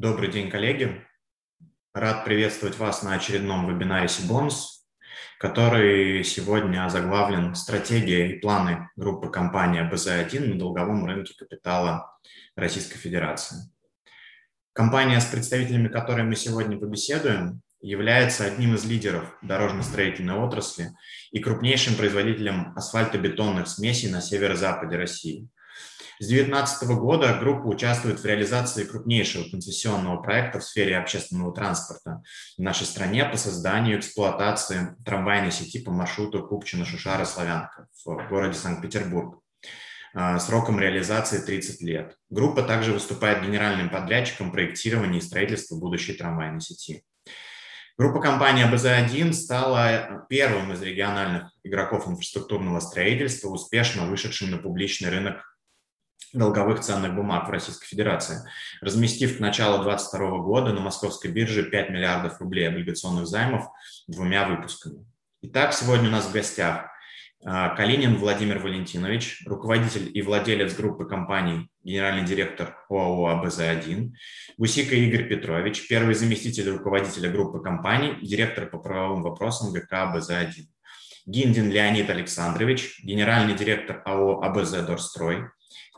Добрый день, коллеги. Рад приветствовать вас на очередном вебинаре Сибонус, который сегодня озаглавлен «Стратегия и планы группы компании БЗ-1 на долговом рынке капитала Российской Федерации». Компания, с представителями которой мы сегодня побеседуем, является одним из лидеров дорожно-строительной отрасли и крупнейшим производителем асфальтобетонных смесей на северо-западе России – с 2019 года группа участвует в реализации крупнейшего концессионного проекта в сфере общественного транспорта в нашей стране по созданию и эксплуатации трамвайной сети по маршруту Купчино-Шушара-Славянка в городе Санкт-Петербург а, сроком реализации 30 лет. Группа также выступает генеральным подрядчиком проектирования и строительства будущей трамвайной сети. Группа компании АБЗ-1 стала первым из региональных игроков инфраструктурного строительства, успешно вышедшим на публичный рынок долговых ценных бумаг в Российской Федерации, разместив к началу 2022 года на московской бирже 5 миллиардов рублей облигационных займов двумя выпусками. Итак, сегодня у нас в гостях а, Калинин Владимир Валентинович, руководитель и владелец группы компаний, генеральный директор ОАО АБЗ-1, Гусика Игорь Петрович, первый заместитель руководителя группы компаний, директор по правовым вопросам ГК АБЗ-1, Гиндин Леонид Александрович, генеральный директор АО АБЗ Дорстрой,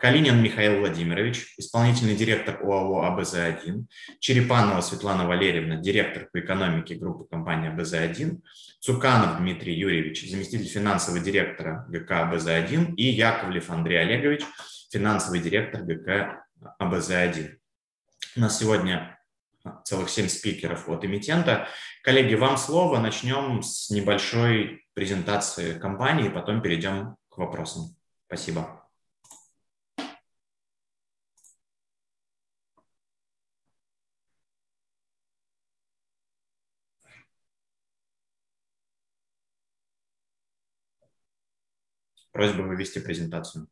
Калинин Михаил Владимирович, исполнительный директор ОАО АБЗ-1, Черепанова Светлана Валерьевна, директор по экономике группы компании АБЗ-1, Цуканов Дмитрий Юрьевич, заместитель финансового директора ГК АБЗ-1 и Яковлев Андрей Олегович, финансовый директор ГК АБЗ-1. У нас сегодня целых семь спикеров от эмитента. Коллеги, вам слово. Начнем с небольшой презентации компании, потом перейдем к вопросам. Спасибо. Просьба вывести презентацию.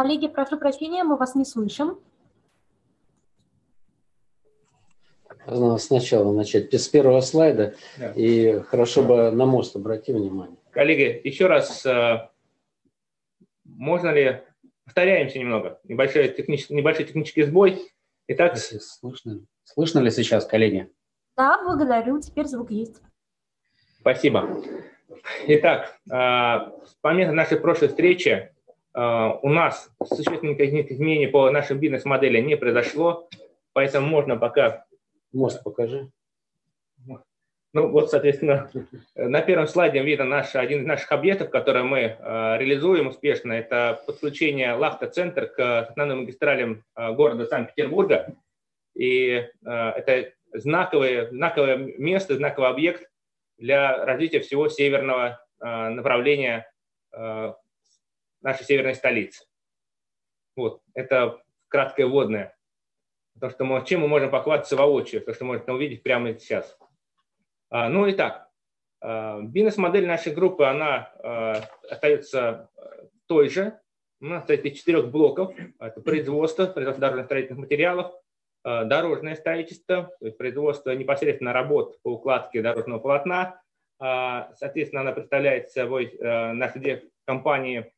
Коллеги, прошу прощения, мы вас не слышим. Сначала начать с первого слайда. Да. И хорошо бы на мост обрати внимание. Коллеги, еще раз, э, можно ли... Повторяемся немного. Небольшой технический, небольшой технический сбой. Итак... Слышно, слышно ли сейчас, коллеги? Да, благодарю. Теперь звук есть. Спасибо. Итак, э, с момента нашей прошлой встречи у нас существенных изменений по нашей бизнес-модели не произошло, поэтому можно пока... Мост покажи. Ну вот, соответственно, на первом слайде видно наш, один из наших объектов, который мы э, реализуем успешно. Это подключение Лахта-центр к основным магистралям э, города Санкт-Петербурга. И э, это знаковое, знаковое место, знаковый объект для развития всего северного направления нашей северной столицы. Вот, это краткое вводное. То, что мы, чем мы можем похвастаться воочию, то, что можно увидеть прямо сейчас. А, ну и так, а, бизнес-модель нашей группы, она а, остается той же. У нас состоит из четырех блоков. Это производство, производство дорожных строительных материалов, а, дорожное строительство, то есть производство непосредственно работ по укладке дорожного полотна. А, соответственно, она представляет собой а, наши две компании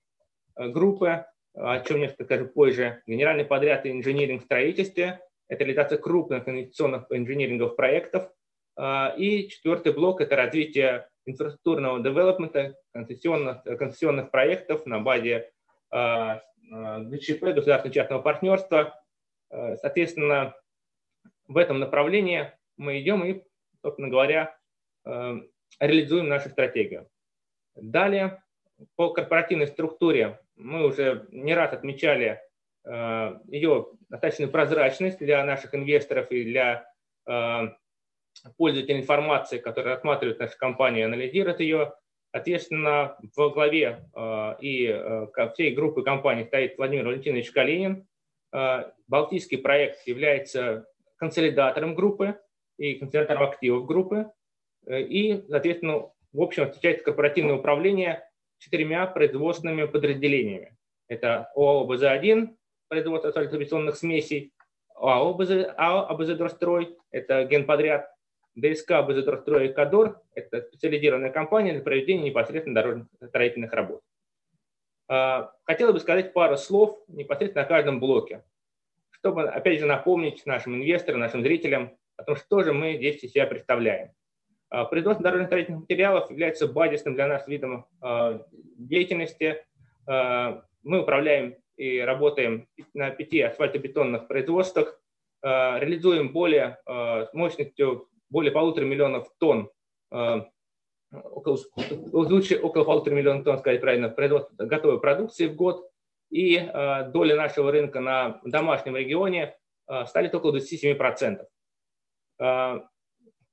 группы, о чем несколько скажу позже, генеральный подряд и инжиниринг в строительстве, это реализация крупных инвестиционных инжиниринговых проектов. Э, и четвертый блок – это развитие инфраструктурного девелопмента, концессионных, концессионных проектов на базе э, ГЧП, государственно-частного партнерства. Соответственно, в этом направлении мы идем и, собственно говоря, реализуем нашу стратегию. Далее, по корпоративной структуре мы уже не раз отмечали ее достаточную прозрачность для наших инвесторов и для пользователей информации, которые рассматривают нашу компанию, анализируют ее. Соответственно, в главе и всей группы компаний стоит Владимир Валентинович Калинин. Балтийский проект является консолидатором группы и консолидатором активов группы. И, соответственно, в общем, отвечает корпоративное управление четырьмя производственными подразделениями. Это ОАО БЗ-1, производство асфальтобетонных смесей, ОАО БЗ, АО АБЗ-Дрострой, это генподряд, ДСК БЗ-Дрострой и КАДОР, это специализированная компания для проведения непосредственно дорожных строительных работ. А, хотел бы сказать пару слов непосредственно о каждом блоке, чтобы, опять же, напомнить нашим инвесторам, нашим зрителям о том, что же мы здесь из себя представляем. А, производство дорожных строительных материалов является базисным для нас видом а, деятельности. А, мы управляем и работаем на пяти асфальтобетонных производствах, реализуем более мощностью более полутора миллионов тонн, около, лучше около полутора миллионов тонн, сказать правильно, производства готовой продукции в год. И доля нашего рынка на домашнем регионе стали около 27%.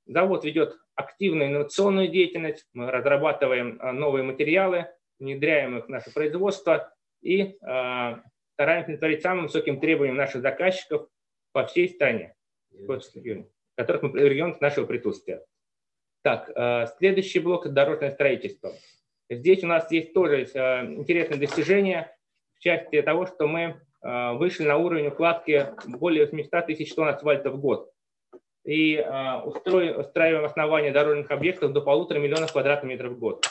Завод ведет активную инновационную деятельность, мы разрабатываем а, новые материалы, внедряем их в наше производство и а, стараемся удовлетворить самым высоким требованиям наших заказчиков по всей стране, которых мы регионах нашего присутствия. Так, а, следующий блок – дорожное строительство. Здесь у нас есть тоже интересные достижения в части того, что мы вышли на уровень укладки более 800 тысяч тонн асфальта в год и а, устраиваем основание дорожных объектов до полутора миллионов квадратных метров в год.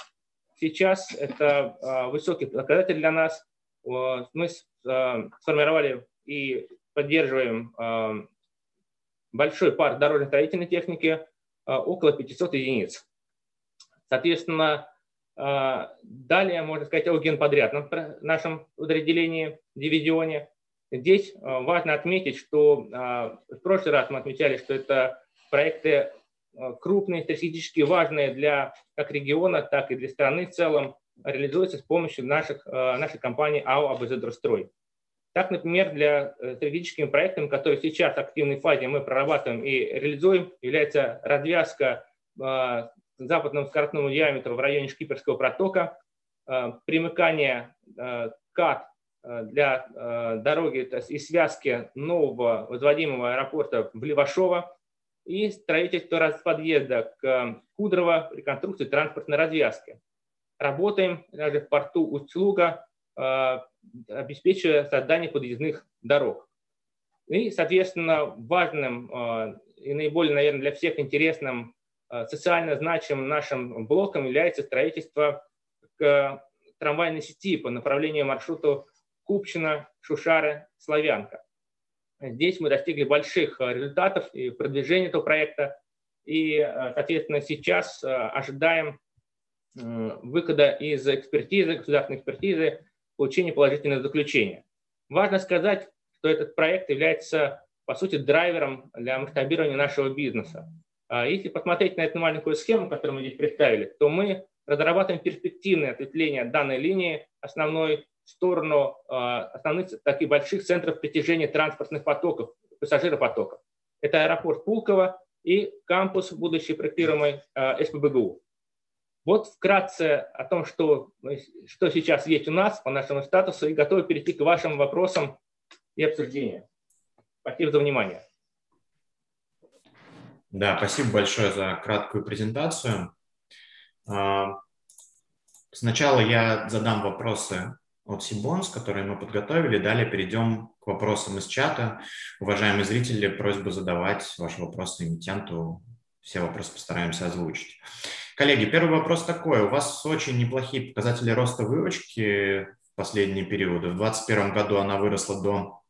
Сейчас это а, высокий показатель для нас. Мы а, сформировали и поддерживаем большой парк дорожной строительной техники, около 500 единиц. Соответственно, далее можно сказать о генподрядном нашем подразделении, дивизионе. Здесь э, важно отметить, что э, в прошлый раз мы отмечали, что это проекты э, крупные, стратегически важные для как региона, так и для страны в целом, реализуются с помощью наших, нашей компании АО «АБЗ-Дрострой». Так, например, для стратегическими проектами, которые сейчас в активной фазе мы прорабатываем и реализуем, является развязка западного скоростного диаметра в районе Шкиперского протока, примыкание КАТ Э, для э, дороги и связки нового возводимого аэропорта в Левашово и строительство подъезда к Кудрово, реконструкции транспортной развязки. Работаем даже в порту Усть-Луга, э, обеспечивая создание подъездных дорог. И, соответственно, важным и наиболее, наверное, для всех интересным социально значимым нашим блоком является строительство трамвайной сети по направлению маршруту Купчино, Шушары, Славянка. Здесь мы достигли больших э, результатов и продвижения этого проекта. И, э, соответственно, сейчас э, ожидаем выхода из экспертизы, государственной экспертизы, получения положительного заключения. Важно сказать, что этот проект является, по сути, драйвером для масштабирования нашего бизнеса. А если посмотреть на эту маленькую схему, которую мы здесь представили, то мы разрабатываем перспективное ответвление данной линии основной сторону а, основных таких больших центров притяжения транспортных потоков, пассажиропотоков. Это аэропорт Пулково и кампус будущий проектируемый а, СПБГУ. Вот вкратце о том, что, что сейчас есть у нас по нашему статусу, и готовы перейти к вашим вопросам и обсуждению. Спасибо за внимание. Да, спасибо большое за краткую презентацию. А, сначала я задам вопросы от Сибонс, которые мы подготовили. Далее перейдем к вопросам из чата. Уважаемые зрители, просьба задавать ваши вопросы эмитенту. Все вопросы постараемся озвучить. Коллеги, первый вопрос такой. У вас очень неплохие показатели роста выручки в последние периоды. В 2021 году она выросла до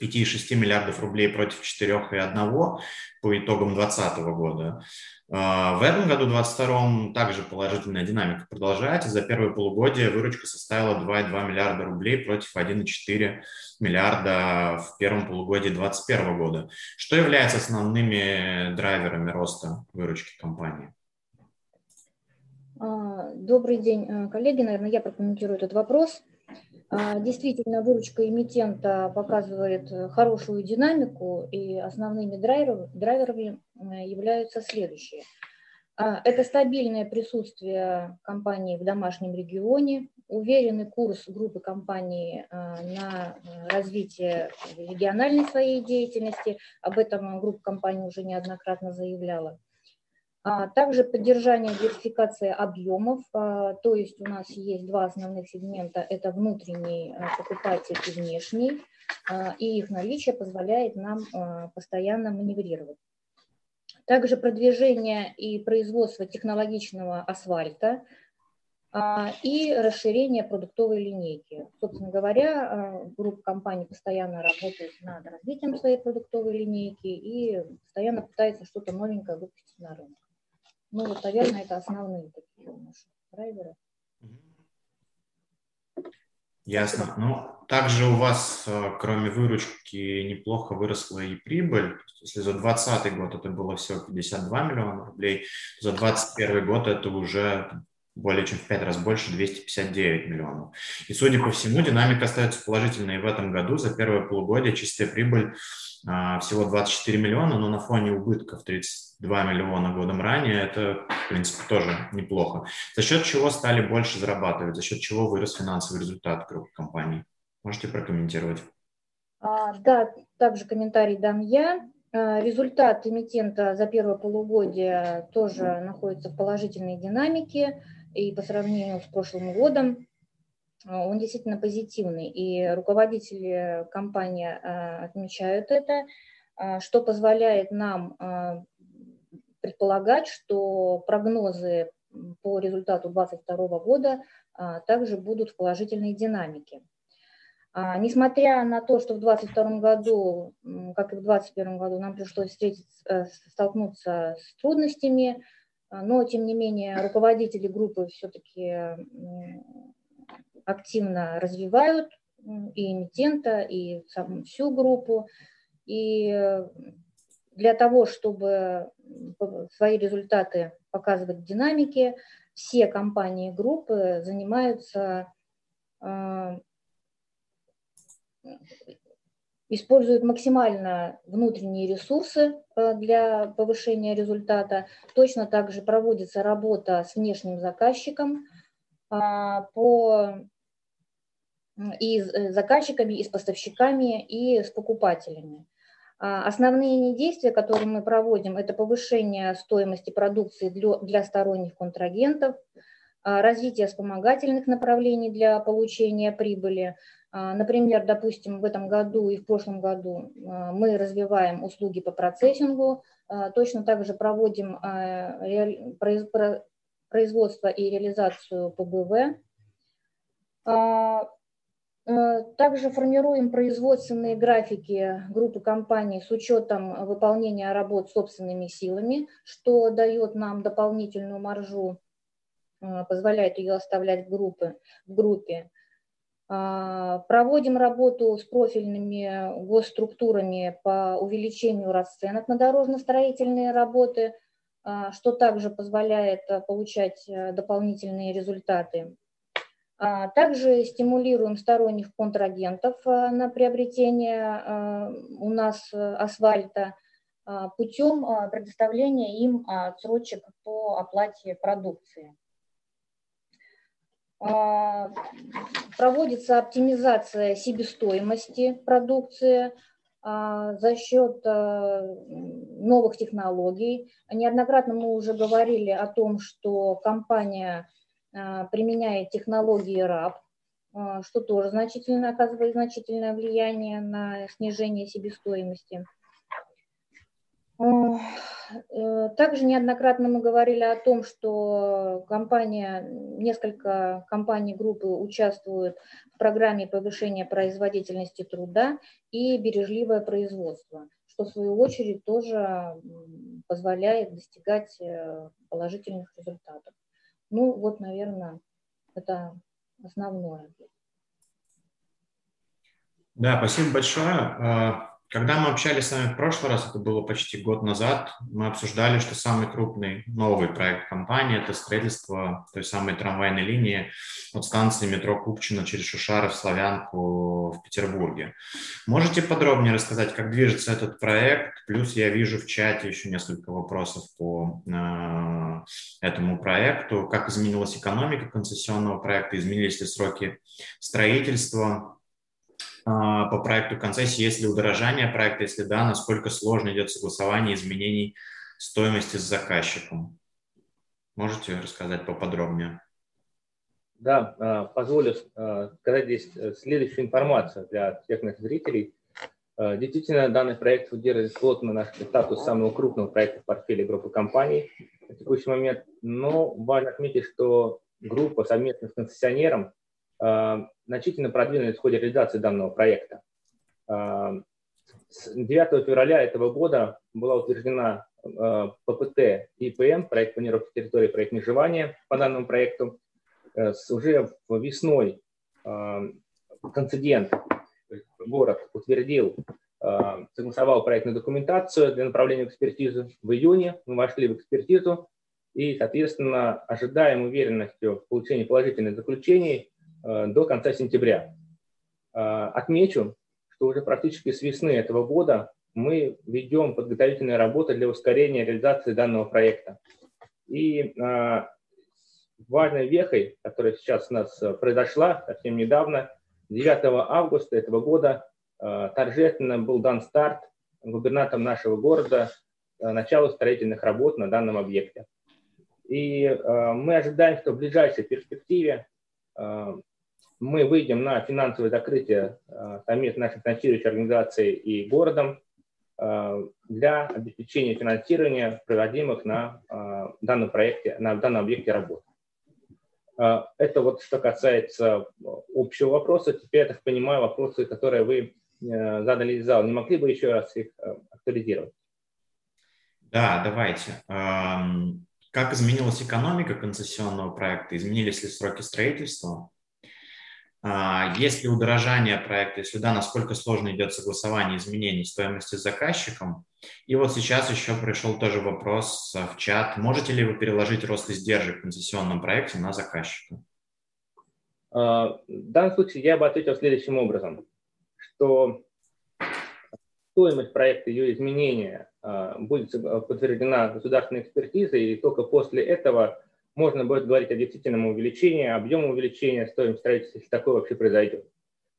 5,6 миллиардов рублей против 4,1 по итогам 2020 года. А, в этом году, 2022, также положительная динамика продолжается. За первое полугодие выручка составила 2,2 миллиарда рублей против 1,4 миллиарда в первом полугодии 2021 года. Что является основными драйверами роста выручки компании? А, добрый день, коллеги. Наверное, я прокомментирую этот вопрос. А, действительно, выручка эмитента показывает хорошую динамику, и основными драйверами являются следующие. А, это стабильное присутствие компании в домашнем регионе, уверенный курс группы компаний на развитие региональной своей деятельности. Об этом группа компаний уже неоднократно заявляла. А также поддержание диверсификации объемов, а, то есть у нас есть два основных сегмента, это внутренний а, покупатель и внешний, и их наличие позволяет нам постоянно маневрировать. Также продвижение и производство технологичного асфальта и расширение продуктовой линейки. Собственно говоря, группа компаний постоянно работает над развитием своей продуктовой линейки и постоянно пытается что-то новенькое выпустить на рынок. Ну, вот, наверное, это основные такие наши драйверы. Ясно. Ну, также у вас, э, кроме выручки, неплохо выросла и прибыль. Если за 2020 год это было всего 52 миллиона рублей, за 2021 год это уже более чем в пять раз больше, 259 миллионов. И, судя по всему, динамика остается положительной в этом году. За первое полугодие чистая прибыль а, всего 24 миллиона, но на фоне убытков 32 миллиона годом ранее это, в принципе, тоже неплохо. За счет чего стали больше зарабатывать, за счет чего вырос финансовый результат группы компаний? Можете прокомментировать? А, да, также комментарий дам я. А, результат эмитента за первое полугодие тоже находится в положительной динамике и по сравнению с прошлым годом а, он действительно позитивный, и руководители компании а, отмечают это, а, что позволяет нам предполагать, что прогнозы по результату 2022 года также будут в положительной динамике. Несмотря на то, что в 2022 году, как и в 2021 году, нам пришлось встретиться, столкнуться с трудностями, но, тем не менее, руководители группы все-таки активно развивают и эмитента, и сам, всю группу. И для того, чтобы свои результаты показывать в динамике, все компании группы занимаются, а, используют максимально внутренние ресурсы а, для повышения результата. Точно так же проводится работа с внешним заказчиком а, по и с э, заказчиками, и с поставщиками, и с покупателями. А, основные действия, которые мы проводим, это повышение стоимости продукции для, для сторонних контрагентов, а, развитие вспомогательных направлений для получения прибыли. А, например, допустим, в этом году и в прошлом году мы развиваем услуги по процессингу, точно так же проводим производство и реализацию ПБВ. Также формируем производственные графики группы компаний с учетом выполнения работ собственными силами, что дает нам дополнительную маржу, позволяет ее оставлять в, группы, в группе. А, проводим работу с профильными госструктурами по увеличению расценок на дорожно-строительные работы, а, что также позволяет э, получать дополнительные результаты. А, также стимулируем сторонних контрагентов а, на приобретение у нас асфальта путем предоставления им отсрочек по оплате продукции. Проводится оптимизация себестоимости продукции за счет новых технологий. Неоднократно мы уже говорили о том, что компания а, применяет технологии а, что тоже значительно оказывает значительное влияние на снижение себестоимости. Э, также неоднократно мы говорили о том, что компания, несколько компаний группы участвуют в программе повышения производительности труда и бережливое производство, что в свою очередь тоже позволяет достигать э, положительных результатов. Ну, вот, наверное, это основное. Да, спасибо большое. Когда мы общались с вами в прошлый раз, это было почти год назад, мы обсуждали, что самый крупный новый проект компании – это строительство той самой трамвайной линии от станции метро Купчино через Шушары в Славянку в Петербурге. Можете подробнее рассказать, как движется этот проект? Плюс я вижу в чате еще несколько вопросов по э, этому проекту. Как изменилась экономика концессионного проекта? Изменились ли сроки строительства? А, по проекту концессии, есть ли удорожание проекта, если да, насколько сложно идет согласование изменений стоимости с заказчиком. Можете рассказать поподробнее? Да, а, позволю а, сказать здесь э, следующую информацию для всех наших зрителей. Действительно, данный проект удерживает плотно наш статус самого крупного проекта в портфеле группы компаний на текущий момент, но важно отметить, что группа совместно с концессионером значительно продвинулись в ходе реализации данного проекта. Э, с 9 февраля этого года была утверждена э, ППТ ИПМ, проект планировки территории проект межевания по данному проекту. Уже весной концидент, город утвердил, согласовал проектную документацию для направления в экспертизу. В июне мы вошли в экспертизу и, соответственно, ожидаем уверенностью в получении положительных заключений Э, до конца сентября. Э, отмечу, что уже практически с весны этого года мы ведем подготовительные работы для ускорения реализации данного проекта. И э, важной вехой, которая сейчас у нас произошла совсем недавно, 9 августа этого года торжественно был дан старт губернатором нашего города начала строительных работ на данном объекте. И мы ожидаем, что в ближайшей перспективе мы выйдем на финансовое закрытие э, совместно нашей финансирующей организацией и городом э, для обеспечения финансирования проводимых на э, данном проекте, на данном объекте работ. Это вот что касается общего вопроса. Теперь, я так понимаю, вопросы, которые вы задали из зала, не могли бы еще раз их актуализировать? Да, давайте. Как изменилась экономика концессионного проекта? Изменились ли сроки строительства? А, есть ли удорожание проекта, если да, насколько сложно идет согласование изменений стоимости с заказчиком? И вот сейчас еще пришел тоже вопрос в чат. Можете ли вы переложить рост издержек в концессионном проекте на заказчика? А, в данном случае я бы ответил следующим образом, что стоимость проекта, ее изменения а, будет подтверждена государственной экспертизой, и только после этого можно будет говорить о действительном увеличении, объеме увеличения стоимости строительства, если такое вообще произойдет.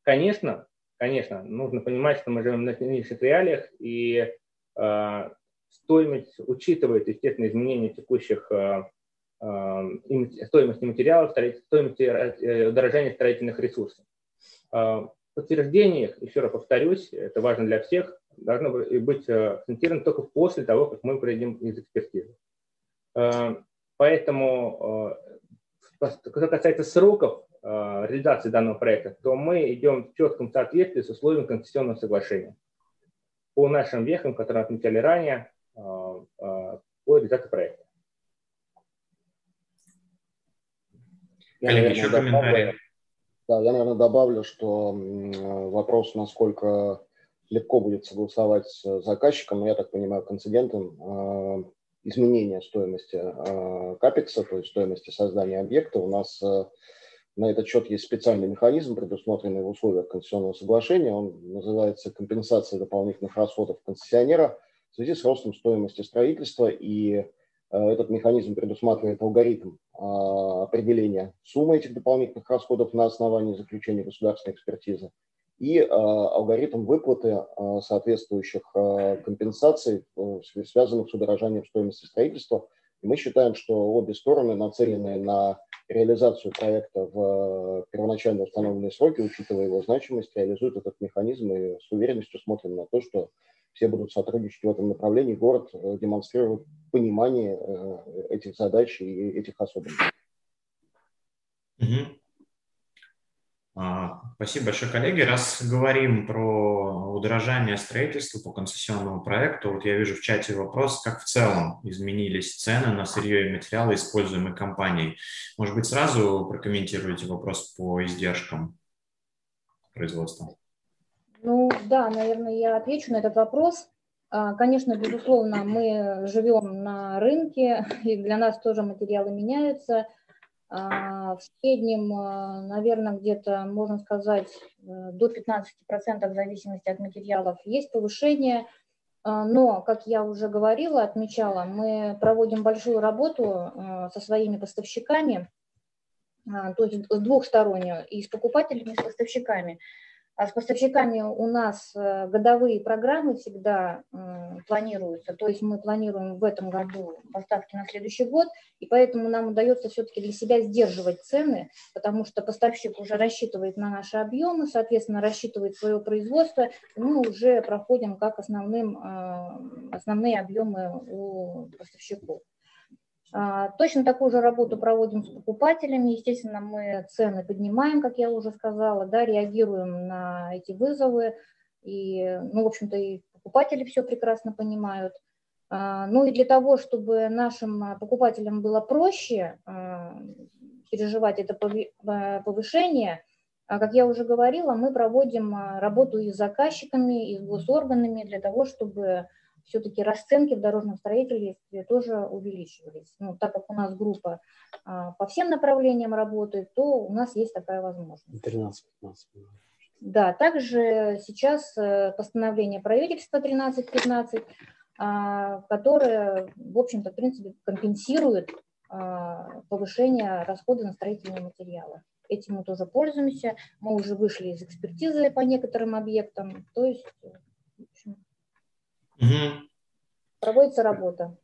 Конечно, конечно, нужно понимать, что мы живем на нынешних реалиях, и э, стоимость учитывает, естественно, изменения текущих э, э, стоимости материалов, стоимости э, строительных ресурсов. Э, подтверждение их, еще раз повторюсь, это важно для всех, должно быть э, акцентировано только после того, как мы пройдем из экспертизы. Поэтому, э, что касается сроков э, реализации данного проекта, то мы идем в четком соответствии с условиями концессионного соглашения. По нашим вехам, которые отмечали ранее, э, по реализации проекта. Я, Коллеги, еще комментарии. Да, я, наверное, добавлю, что вопрос, насколько легко будет согласовать с заказчиком, я так понимаю, концидентом, изменения стоимости э, капекса, то есть стоимости создания объекта, у нас э, на этот счет есть специальный механизм, предусмотренный в условиях концессионного соглашения. Он называется компенсация дополнительных расходов концессионера в связи с ростом стоимости строительства. И э, этот механизм предусматривает алгоритм определения суммы этих дополнительных расходов на основании заключения государственной экспертизы и э, алгоритм выплаты э, соответствующих э, компенсаций, связанных с удорожанием стоимости строительства. И мы считаем, что обе стороны нацелены на реализацию проекта в первоначально установленные сроки, учитывая его значимость, реализуют этот механизм и с уверенностью смотрим на то, что все будут сотрудничать в этом направлении. Город демонстрирует понимание этих задач и этих особенностей. А, спасибо большое, коллеги. Раз говорим про удорожание строительства по концессионному проекту, вот я вижу в чате вопрос, как в целом изменились цены на сырье и материалы, используемые компанией. Может быть, сразу прокомментируете вопрос по издержкам производства? Ну да, наверное, я отвечу на этот вопрос. А, конечно, безусловно, мы живем на рынке, и для нас тоже материалы меняются. А, в среднем, а, наверное, где-то, можно сказать, э, до 15% в зависимости от материалов есть повышение. Но, как я уже говорила, отмечала, мы проводим большую работу со своими поставщиками, то есть двухстороннюю, и с покупателями, и с поставщиками. А с поставщиками у нас э, годовые программы всегда планируются, то есть мы планируем в этом году поставки на следующий год, и поэтому нам удается все-таки для себя сдерживать цены, потому что поставщик уже рассчитывает на наши объемы, соответственно, рассчитывает свое производство, и мы уже проходим как основным, э, основные объемы у поставщиков. А, точно такую же работу проводим с покупателями. Естественно, мы цены поднимаем, как я уже сказала, да, реагируем на эти вызовы. И, ну, в общем-то, и покупатели все прекрасно понимают. А, ну и для того, чтобы нашим покупателям было проще а, переживать это повышение, как я уже говорила, мы проводим работу и с заказчиками, и с госорганами для того, чтобы все-таки расценки в дорожном строительстве тоже увеличивались. Ну, так как у нас группа а, по всем направлениям работает, то у нас есть такая возможность. 13-15. Да, также сейчас э, постановление правительства 1315, а, которое, в общем-то, в принципе, компенсирует а, повышение расхода на строительные материалы. Этим мы тоже пользуемся. Мы уже вышли из экспертизы по некоторым объектам. То есть, в общем, Угу. Проводится работа.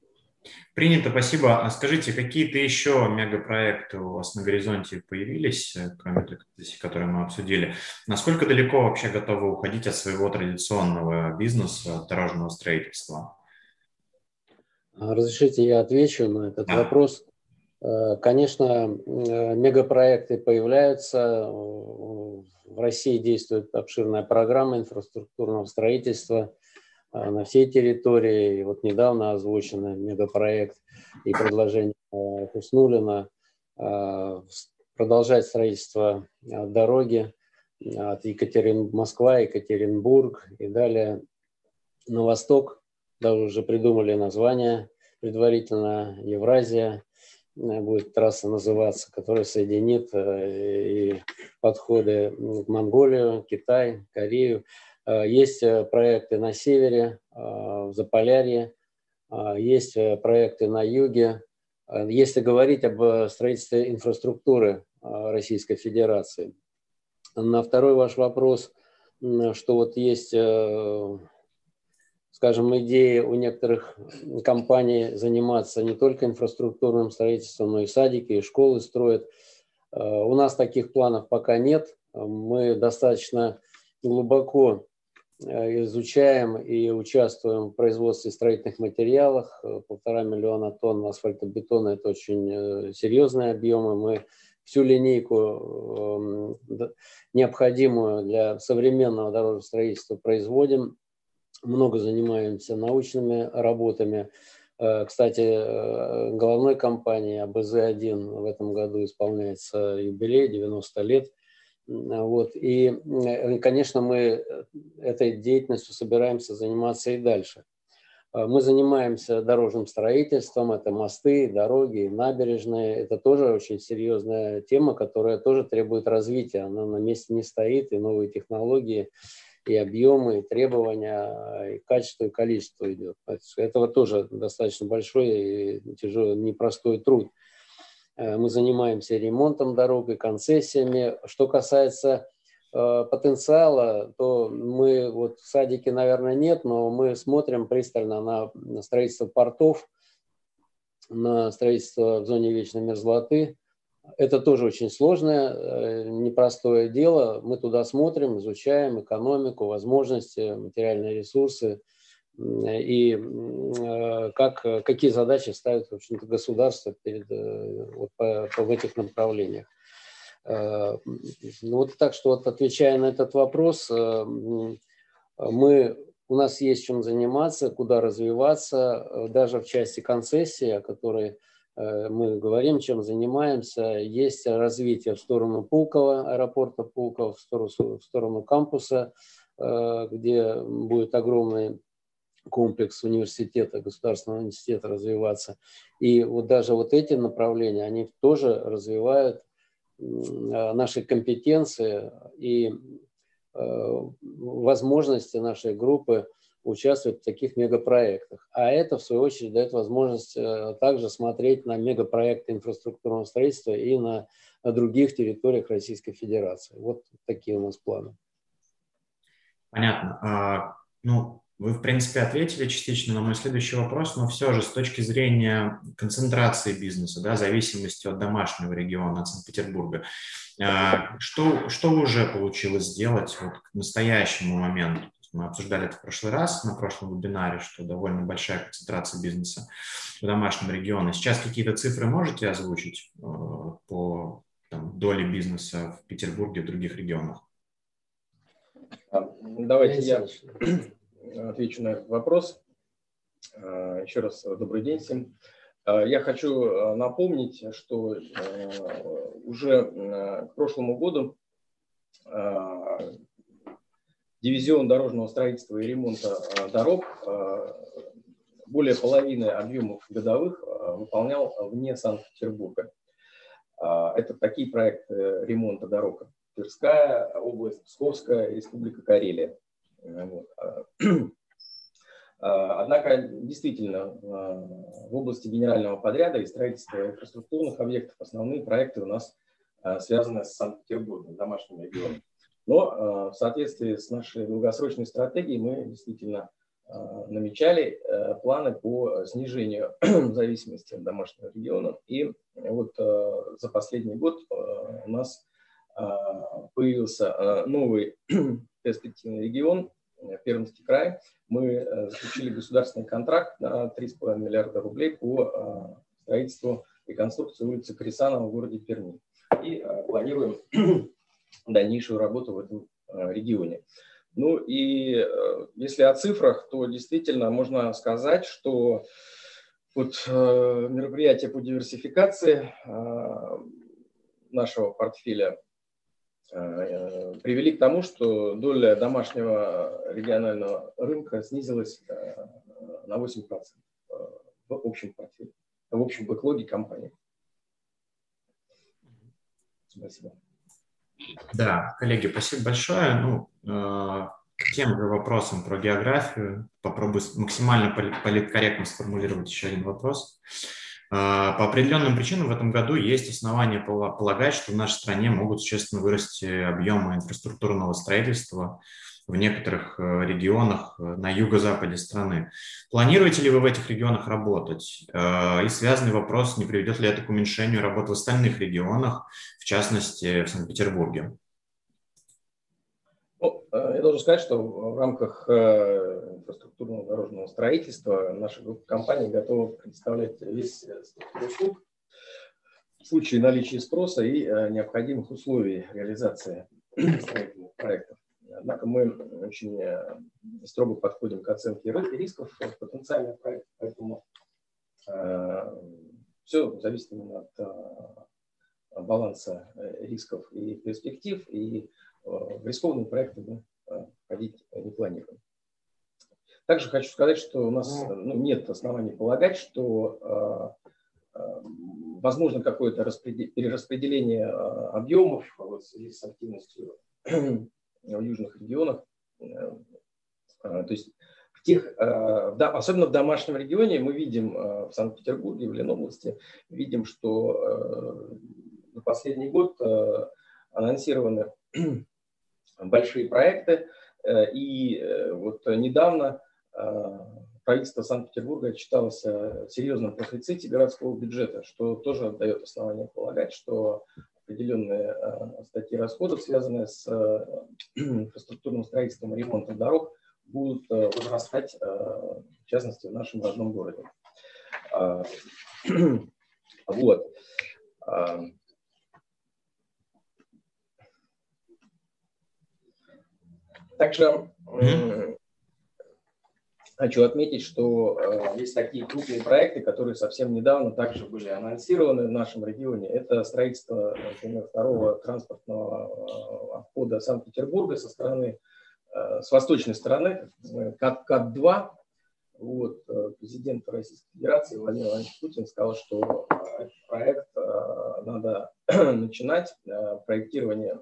Принято, спасибо. А скажите, какие-то еще мегапроекты у вас на горизонте появились, э, кроме тех, которые мы обсудили? Насколько далеко вообще готовы уходить от своего традиционного бизнеса, дорожного строительства? Разрешите, я отвечу на этот да. вопрос. Э, конечно, э, мегапроекты появляются. В России действует обширная программа инфраструктурного строительства – а, на всей территории. И вот недавно озвученный мегапроект и предложение а, Хуснулина а, продолжать строительство дороги от Екатерин... Москва, Екатеринбург и далее на восток. Даже уже придумали название предварительно Евразия будет трасса называться, которая соединит и подходы к Монголию, Китай, Корею. Э, есть э, проекты на севере, э, в Заполярье, есть проекты на юге. Если говорить об строительстве инфраструктуры Российской Федерации. На второй ваш вопрос, что вот есть, скажем, идеи у некоторых компаний заниматься не только инфраструктурным строительством, но и садики, и школы строят. У нас таких планов пока нет. Мы достаточно глубоко изучаем и участвуем в производстве строительных материалов. Э, полтора миллиона тонн асфальтобетона – это очень э, серьезные объемы. Мы всю линейку эм, необходимую для современного дорожного строительства производим. Много занимаемся научными работами. Кстати, головной компании АБЗ-1 в этом году исполняется юбилей, 90 лет – вот. И, э, конечно, мы этой деятельностью собираемся заниматься и дальше. А, мы занимаемся дорожным строительством, это мосты, дороги, набережные. Это тоже очень серьезная тема, которая тоже требует развития. Она на месте не стоит, и новые технологии, и объемы, и требования, и качество, и количество идет. Этого тоже достаточно большой и тяжелый, непростой труд. Э, мы занимаемся ремонтом дорог и концессиями. Что касается э, потенциала, то мы, вот садики, наверное, нет, но мы смотрим пристально на, на строительство портов, на строительство в зоне вечной мерзлоты. Это тоже очень сложное, э, непростое дело. Мы туда смотрим, изучаем экономику, возможности, материальные ресурсы – и э, как, какие задачи ставит в общем-то, государство перед, э, вот, по, по, в этих направлениях. Э, ну, вот так что, вот, отвечая на этот вопрос, мы, у нас есть чем заниматься, куда развиваться, даже в части концессии, о которой мы говорим, чем занимаемся, есть развитие в сторону Пулково, аэропорта Пулково, в сторону, в сторону кампуса где будет огромный комплекс университета, государственного университета развиваться. И вот даже вот эти направления, они тоже развивают наши компетенции и возможности нашей группы участвовать в таких мегапроектах. А это, в свою очередь, дает возможность э, также смотреть на мегапроекты инфраструктурного строительства и на, на других территориях Российской Федерации. Вот такие у нас планы. Понятно. А, ну, вы, в принципе, ответили частично на мой следующий вопрос, но все же с точки зрения концентрации бизнеса, да, зависимости от домашнего региона, от Санкт-Петербурга, а, что, что уже получилось сделать вот к настоящему моменту? Мы обсуждали это в прошлый раз, на прошлом вебинаре, что довольно большая концентрация бизнеса в домашнем регионе. Сейчас какие-то цифры можете озвучить э, по там, доле бизнеса в Петербурге и в других регионах? А, давайте я отвечу на этот вопрос. А, еще раз добрый день всем. Я хочу напомнить, что уже к прошлому году дивизион дорожного строительства и ремонта э, дорог э, более половины объемов годовых э, выполнял вне Санкт-Петербурга. Это такие проекты ремонта дорог. Тверская область, Псковская, Республика Карелия. Вот. Однако, действительно, в области генерального подряда и строительства инфраструктурных объектов основные проекты у нас связаны с Санкт-Петербургом, домашним регионом. Но в соответствии с нашей долгосрочной стратегией мы действительно намечали планы по снижению зависимости от домашнего региона. И вот за последний год у нас появился новый перспективный регион, Пермский край. Мы заключили государственный контракт на 3,5 миллиарда рублей по строительству и конструкции улицы Крисанова в городе Перми. И планируем дальнейшую работу в этом э, регионе. Ну и э, если о цифрах, то действительно можно сказать, что вот э, мероприятия по диверсификации нашего портфеля привели к тому, что доля домашнего регионального рынка снизилась на 8% в общем портфеле, в общем бэклоге компании. Спасибо. Да, коллеги, спасибо большое. Ну, э, тем же вопросам про географию попробую максимально политкорректно сформулировать еще один вопрос. Э, по определенным причинам в этом году есть основания полагать, что в нашей стране могут существенно вырасти объемы инфраструктурного строительства, в некоторых э, регионах э, на юго-западе страны. Планируете ли вы в этих регионах работать? Э, и связанный вопрос, не приведет ли это к уменьшению работы в остальных регионах, в частности, в Санкт-Петербурге? Ну, я должен сказать, что в рамках инфраструктурного дорожного строительства наша группа компаний готова предоставлять весь спектр услуг в случае наличия спроса и необходимых условий реализации строительных проектов. Однако мы очень э, строго подходим к оценке рисков потенциальных проектов, поэтому э, все зависит именно от э, баланса рисков и перспектив, и в рискованные проекты мы входить не планируем. Также хочу сказать, что у нас ну, нет оснований полагать, что возможно какое-то перераспределение объемов вот, в связи с активностью в южных регионах. Э, а, то есть в тех, э, да, особенно в домашнем регионе мы видим э, в Санкт-Петербурге, в Ленобласти, видим, что на последний год анонсированы большие проекты. И вот недавно правительство Санкт-Петербурга отчиталось о серьезном профиците городского бюджета, что тоже дает основание полагать, что определенные э, статьи расходов, связанные с э, инфраструктурным строительством и ремонтом дорог, будут э, возрастать, в частности, в нашем родном городе. Вот. Также Хочу отметить, что э, есть такие крупные проекты, которые совсем недавно также были анонсированы в нашем регионе. Это строительство, например, второго транспортного э, обхода Санкт-Петербурга со стороны с восточной стороны, КАТ-2, вот, президент Российской Федерации Владимир Владимирович Путин сказал, что проект надо начинать, проектирование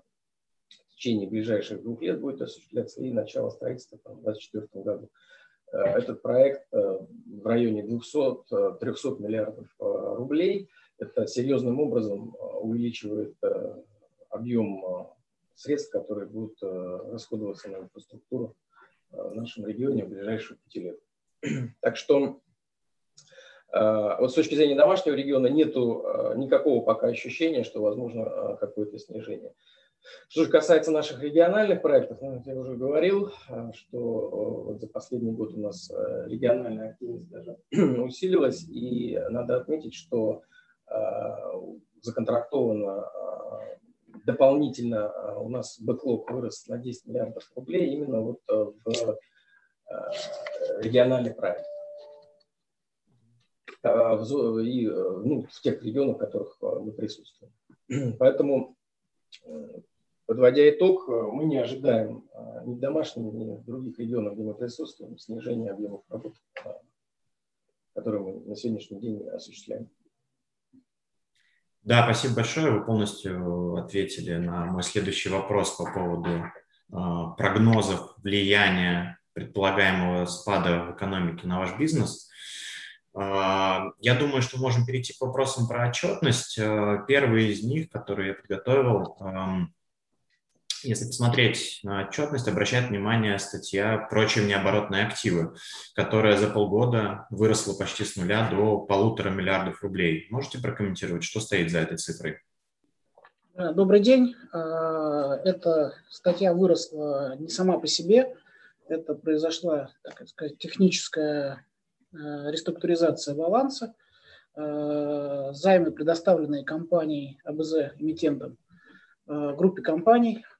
течение ближайших двух лет будет осуществляться и начало строительства в 2024 году. Э, этот проект э, в районе 200-300 э, миллиардов рублей. Это серьезным образом увеличивает объем средств, которые будут расходоваться на инфраструктуру в нашем регионе в ближайшие пяти лет. Так что вот с точки зрения домашнего региона нету никакого пока ощущения, что возможно какое-то снижение. Что же касается наших региональных проектов, ну, я уже говорил, э, что э, вот за последний год у нас э, региональная активность даже усилилась, и надо отметить, что законтрактовано дополнительно у нас бэклог вырос на 10 миллиардов рублей именно вот в региональный проект. И ну, в тех регионах, в которых мы присутствуем. Поэтому Подводя итог, э, мы не ожидаем э, ни в домашнем, ни в других регионах, где мы присутствуем, снижения объемов работы, э, которые мы на сегодняшний день осуществляем. Да, спасибо большое. Вы полностью ответили на мой следующий вопрос по поводу прогнозов влияния предполагаемого спада в экономике на ваш бизнес. Я думаю, что можем перейти к вопросам про отчетность. Первый из них, который я подготовил, эм, если посмотреть на отчетность, обращает внимание статья «Прочие внеоборотные активы», которая за полгода выросла почти с нуля до полутора миллиардов рублей. Можете прокомментировать, что стоит за этой цифрой? Добрый день. Э, эта статья выросла не сама по себе. Это произошла, так сказать, техническая э, реструктуризация баланса. Займы, предоставленные компанией АБЗ эмитентам, группе компаний а,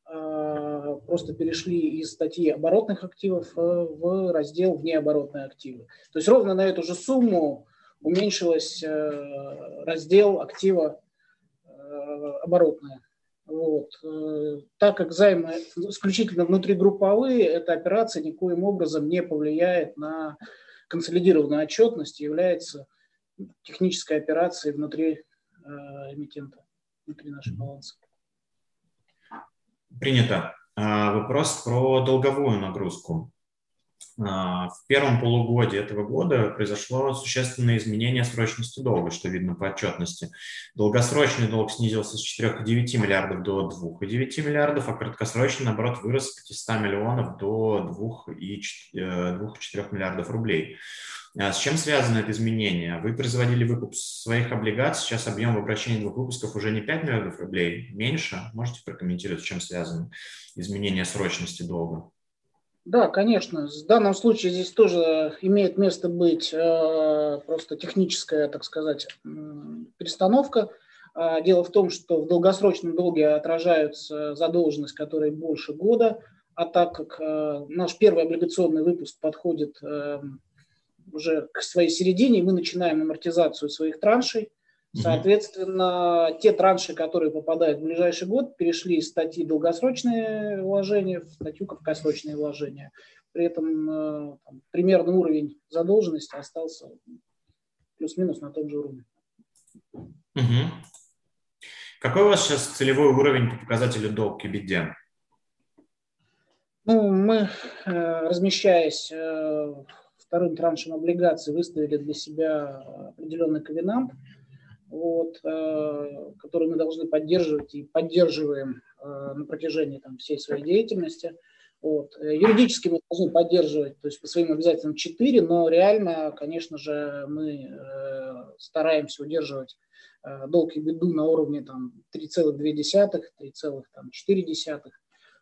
просто перешли из статьи оборотных активов э, в раздел внеоборотные активы. То есть ровно на эту же сумму уменьшилась э, раздел актива э, оборотная. Вот. Так как займы исключительно внутригрупповые, эта операция никоим образом не повлияет на консолидированную отчетность и является технической операцией внутри эмитента, внутри нашего баланса. Принято. А, вопрос про долговую нагрузку. А, в первом полугодии этого года произошло существенное изменение срочности долга, что видно по отчетности. Долгосрочный долг снизился с 4,9 миллиардов до 2,9 миллиардов, а краткосрочный, наоборот, вырос с 500 миллионов до 2,4 э, миллиардов рублей. А с чем связано это изменение? Вы производили выкуп своих облигаций, сейчас объем в обращении двух выпусков уже не 5 миллиардов рублей, меньше. Можете прокомментировать, с чем связано изменение срочности долга? Да, конечно. В данном случае здесь тоже имеет место быть э, просто техническая, так сказать, перестановка. А, дело в том, что в долгосрочном долге отражается задолженность, которая больше года, а так как э, наш первый облигационный выпуск подходит э, уже к своей середине, мы начинаем амортизацию своих траншей. Соответственно, те транши, которые попадают в ближайший год, перешли из статьи долгосрочные вложения в статью краткосрочные вложения. При этом э, там, примерный уровень задолженности остался плюс-минус на том же уровне. Угу. Какой у вас сейчас целевой уровень по показателю долг и беде? Ну, мы, э, размещаясь э, вторым траншем облигаций выставили для себя определенный ковенант, вот, э, который мы должны поддерживать и поддерживаем э, на протяжении там, всей своей деятельности. Вот. Э, юридически мы должны поддерживать, то есть по своим обязательствам 4, но реально, конечно же, мы стараемся удерживать долг и беду на уровне там, 3,2, 3,4.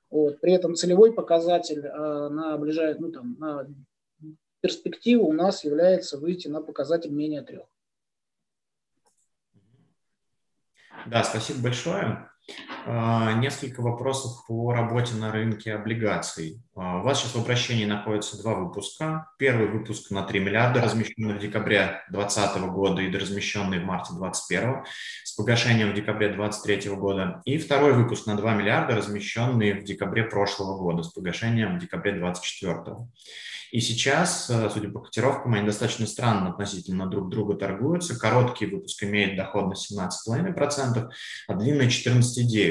Вот. При этом целевой показатель на, ближай... ну, там, на перспектива у нас является выйти на показатель менее трех. Да, спасибо большое. А, несколько вопросов по работе на рынке облигаций. А, у вас сейчас в обращении находятся два выпуска. Первый выпуск на 3 миллиарда, размещенный в декабре 2020 года и размещенный в марте 2021 с погашением в декабре 2023 года. И второй выпуск на 2 миллиарда, размещенный в декабре прошлого года с погашением в декабре 2024. И сейчас, э, судя по котировкам, они достаточно странно относительно друг друга торгуются. Короткий выпуск имеет доходность 17,5%, а длинный 14,9%.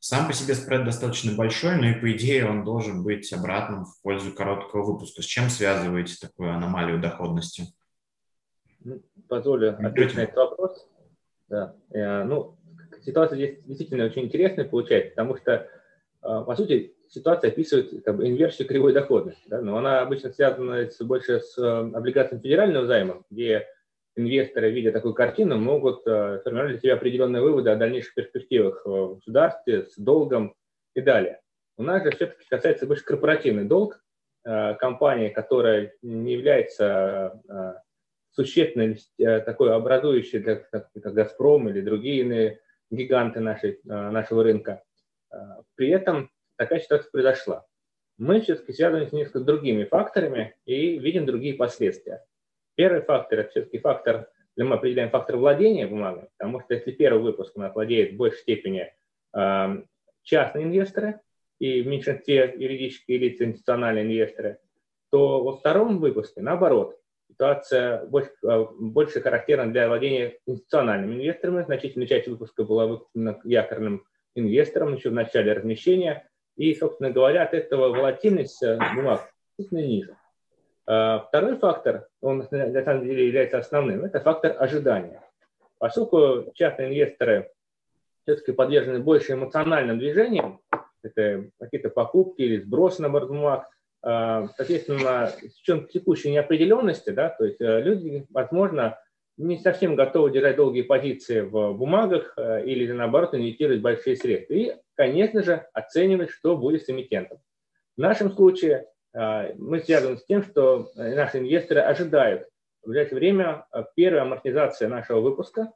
Сам по себе спред достаточно большой, но и по идее он должен быть обратным в пользу короткого выпуска. С чем связываете такую аномалию доходности? Ну, позволю ответить на этот вопрос. Да. Э, ну, ситуация здесь действительно очень интересная получается, потому что, э, по сути, ситуация описывает как бы, инверсию кривой доходности, да, но она обычно связана больше с э, облигациями федерального займа, где инвесторы, видя такую картину, могут э, формировать для себя определенные выводы о дальнейших перспективах в государстве, с долгом и далее. У нас же все-таки касается больше корпоративный долг э, компании, которая не является э, существенной э, такой образующей, как, как, «Газпром» или другие иные гиганты нашей, э, нашего рынка. Э, при этом такая ситуация произошла. Мы все-таки связаны с несколько другими факторами и видим другие последствия. Первый фактор – это все-таки фактор, мы определяем фактор владения бумагой, потому что если первый выпуск у нас владеет в большей степени э, частные инвесторы и в меньшинстве юридические лица, институциональные инвесторы, то во втором выпуске, наоборот, ситуация больше, э, больше характерна для владения институциональными инвесторами. Значительная часть выпуска была выкуплена якорным инвестором еще в начале размещения, и, собственно говоря, от этого волатильность э, бумаг существенно ниже. А, второй фактор, он на самом деле является основным, это фактор ожидания. Поскольку частные инвесторы все-таки подвержены больше эмоциональным движениям, это какие-то покупки или сбросы на бумаг, а, соответственно, с учетом текущей неопределенности, да, то есть э, люди, возможно, не совсем готовы держать долгие позиции в бумагах э, или, наоборот, инвестировать большие средства. И, конечно же, оценивать, что будет с эмитентом. В нашем случае мы связаны с тем, что э, наши инвесторы ожидают в ближайшее время первой амортизации нашего выпуска,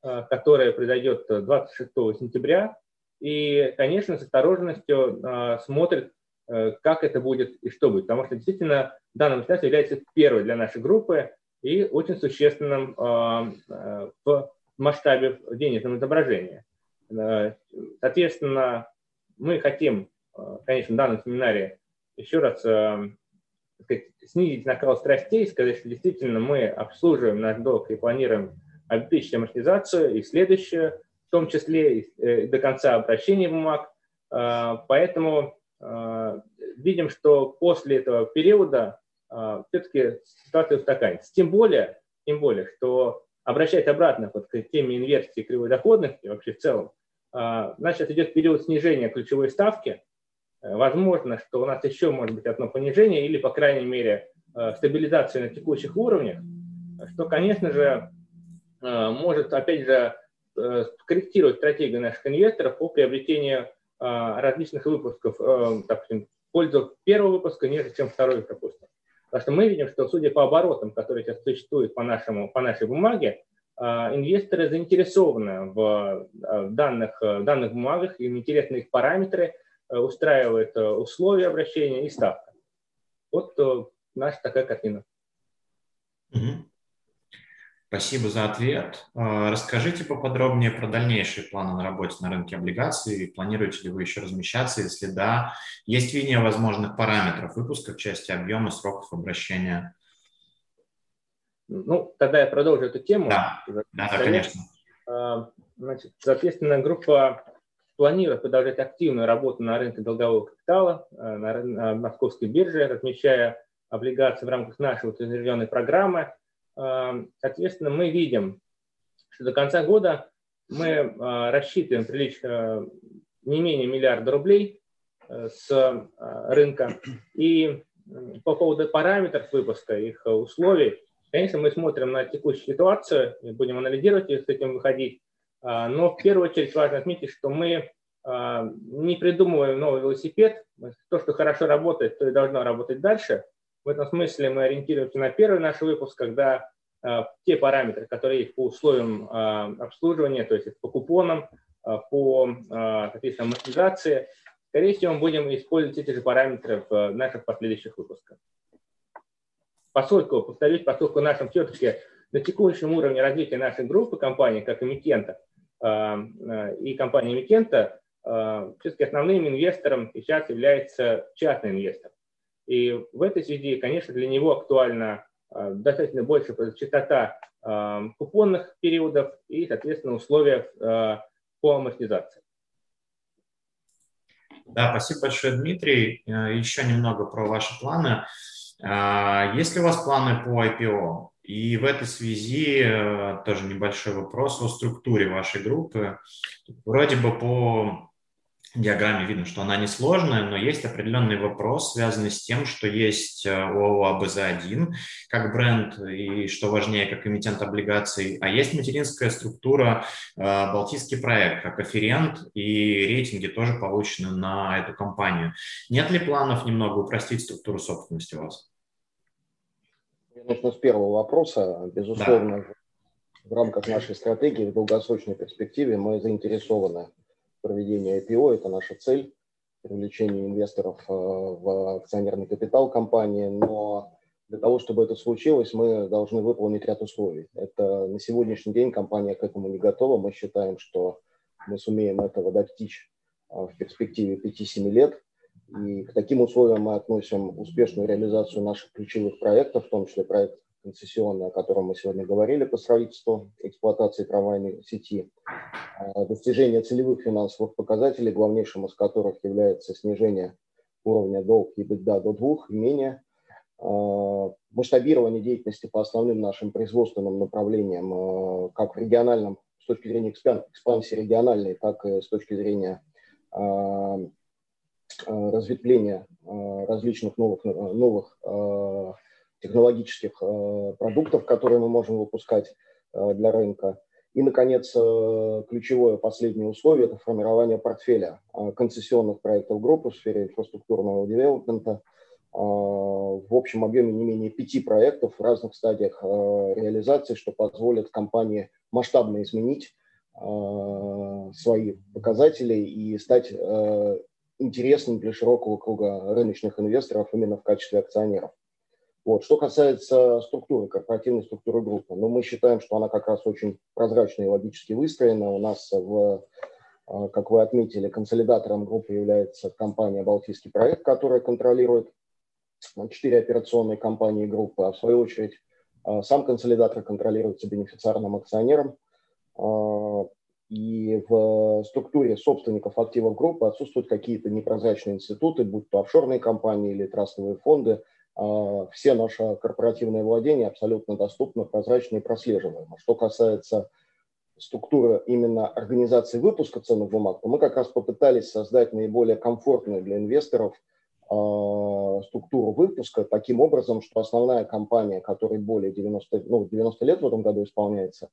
которая произойдет 26 сентября. И, конечно, с осторожностью смотрят, как это будет и что будет. Потому что действительно данная амортизация является первой для нашей группы, и очень существенным в масштабе денежного изображения. Соответственно, мы хотим, конечно, в данном семинаре еще раз сказать, снизить накал страстей, сказать, что действительно мы обслуживаем наш долг и планируем обеспечить амортизацию и следующее, в том числе и э, до конца обращения бумаг. Поэтому видим, что после этого периода все-таки ситуация устаканится. Тем более, тем более, что обращать обратно вот к теме инверсии кривой доходности вообще в целом, значит, идет период снижения ключевой ставки. Э, возможно, что у нас еще может быть одно понижение или, по крайней мере, э, стабилизация на текущих уровнях, что, конечно же, э, может, опять же, корректировать стратегию наших инвесторов по приобретению различных выпусков, в пользу первого выпуска, нежели чем второй, допустим. Потому что мы видим, что судя по оборотам, которые сейчас существуют по, нашему, по нашей бумаге, инвесторы заинтересованы в данных, э, данных бумагах, им интересны их параметры, э, устраивают э, условия обращения и ставка. Вот наша такая картина. Спасибо за ответ. Расскажите поподробнее про дальнейшие планы на работе на рынке облигаций. Планируете ли вы еще размещаться? Если да, есть видение возможных параметров выпуска в части объема сроков обращения? Ну, тогда я продолжу эту тему. Да, да, да конечно. Значит, соответственно, группа планирует продолжать активную работу на рынке долгового капитала, а, на московской бирже, размещая облигации в рамках нашей утвержденной программы – Эм, соответственно, мы видим, что до конца года мы э, рассчитываем приличие э, не менее миллиарда рублей э, с рынка. И по поводу параметров выпуска, их условий, конечно, мы смотрим на текущую ситуацию, будем анализировать и с этим выходить. Но в первую очередь важно отметить, что мы не придумываем новый велосипед. То, что хорошо работает, то и должно работать дальше – в этом смысле мы ориентируемся на первый наш выпуск, когда э, те параметры, которые есть по условиям обслуживания, то есть по купонам, по, соответственно, амортизации. Скорее всего, мы будем использовать эти же параметры в наших последующих выпусках. Поскольку, повторюсь, поскольку нашем все-таки на текущем уровне развития нашей группы компаний, как эмитента, и компании эмитента, все-таки основным инвестором сейчас является частный инвестор. И в этой связи, конечно, для него актуальна достаточно большая частота купонных периодов и, соответственно, условия по амортизации. Да, спасибо большое, Дмитрий. Э, еще немного про ваши планы. Есть ли у вас планы по IPO? И в этой связи э, тоже небольшой вопрос о структуре вашей группы. Вроде бы по диаграмме видно, что она несложная, но есть определенный вопрос, связанный с тем, что есть э, ООО АБЗ-1 как бренд и, что важнее, как эмитент облигаций, а есть материнская структура э, «Балтийский проект» как афферент, и рейтинги тоже получены на эту компанию. Нет ли планов немного упростить структуру собственности у вас? Начну с первого вопроса. Безусловно, да. в рамках нашей стратегии в долгосрочной перспективе мы заинтересованы проведения IPO. Это наша цель привлечение инвесторов э, в акционерный капитал компании. Но для того, чтобы это случилось, мы должны выполнить ряд условий. Это на сегодняшний день компания к этому не готова. Мы считаем, что мы сумеем этого достичь э, в перспективе 5-7 лет. И к таким условиям мы относим успешную реализацию наших ключевых проектов, в том числе проект концессионный, о котором мы сегодня говорили, по строительству эксплуатации трамвайной сети, а, достижение целевых финансовых показателей, главнейшим из которых является снижение уровня долг и беда до двух и менее, а, масштабирование деятельности по основным нашим производственным направлениям, а, как в региональном, с точки зрения экспансии региональной, так и с точки зрения разветвления различных новых, новых технологических э, продуктов, которые мы можем выпускать э, для рынка. И, наконец, э, ключевое последнее условие – это формирование портфеля концессионных проектов группы в сфере инфраструктурного девелопмента в общем объеме не менее пяти проектов в разных стадиях реализации, что позволит компании масштабно изменить свои показатели и стать интересным для широкого круга рыночных инвесторов именно в качестве акционеров. Вот. Что касается структуры, корпоративной структуры группы, ну, мы считаем, что она как раз очень прозрачно и логически выстроена. У нас, в, а, как вы отметили, консолидатором группы является компания «Балтийский проект», которая контролирует четыре операционные компании группы, а в свою очередь а, сам консолидатор контролируется бенефициарным акционером. И в структуре собственников активов группы отсутствуют какие-то непрозрачные институты, будь то офшорные компании или трастовые фонды – а, все наши корпоративные владения абсолютно доступны, прозрачны и прослеживаемы. Что касается структуры именно организации выпуска ценных бумаг, то мы как раз попытались создать наиболее комфортную для инвесторов а, структуру выпуска таким образом, что основная компания, которой более 90, ну, 90 лет в этом году исполняется,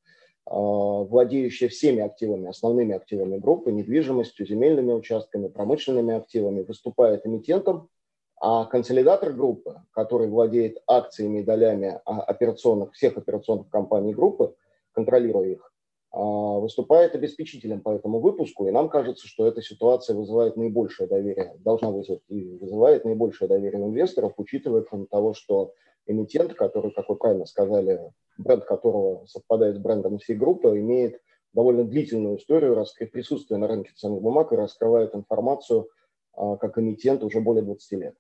владеющая всеми активами, основными активами группы, недвижимостью, земельными участками, промышленными активами, выступает эмитентом а консолидатор группы, который владеет акциями и долями а, операционных, всех операционных компаний группы, контролируя их, а, выступает обеспечителем по этому выпуску, и нам кажется, что эта ситуация вызывает наибольшее доверие, должна вызвать и вызывает наибольшее доверие инвесторов, учитывая, кроме того, что эмитент, который, как вы правильно сказали, бренд которого совпадает с брендом всей группы, имеет довольно длительную историю раскрыть присутствие на рынке ценных бумаг и раскрывает информацию а, как эмитент уже более 20 лет.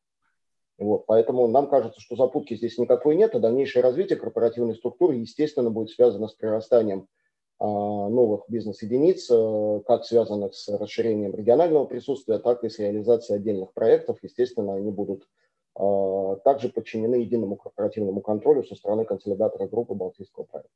Вот, поэтому нам кажется, что запутки здесь никакой нет, а дальнейшее развитие корпоративной структуры, естественно, будет связано с прирастанием а, новых бизнес-единиц, а, как связанных с расширением регионального присутствия, так и с реализацией отдельных проектов. Естественно, они будут также подчинены единому корпоративному контролю со стороны консолидатора группы Балтийского проекта.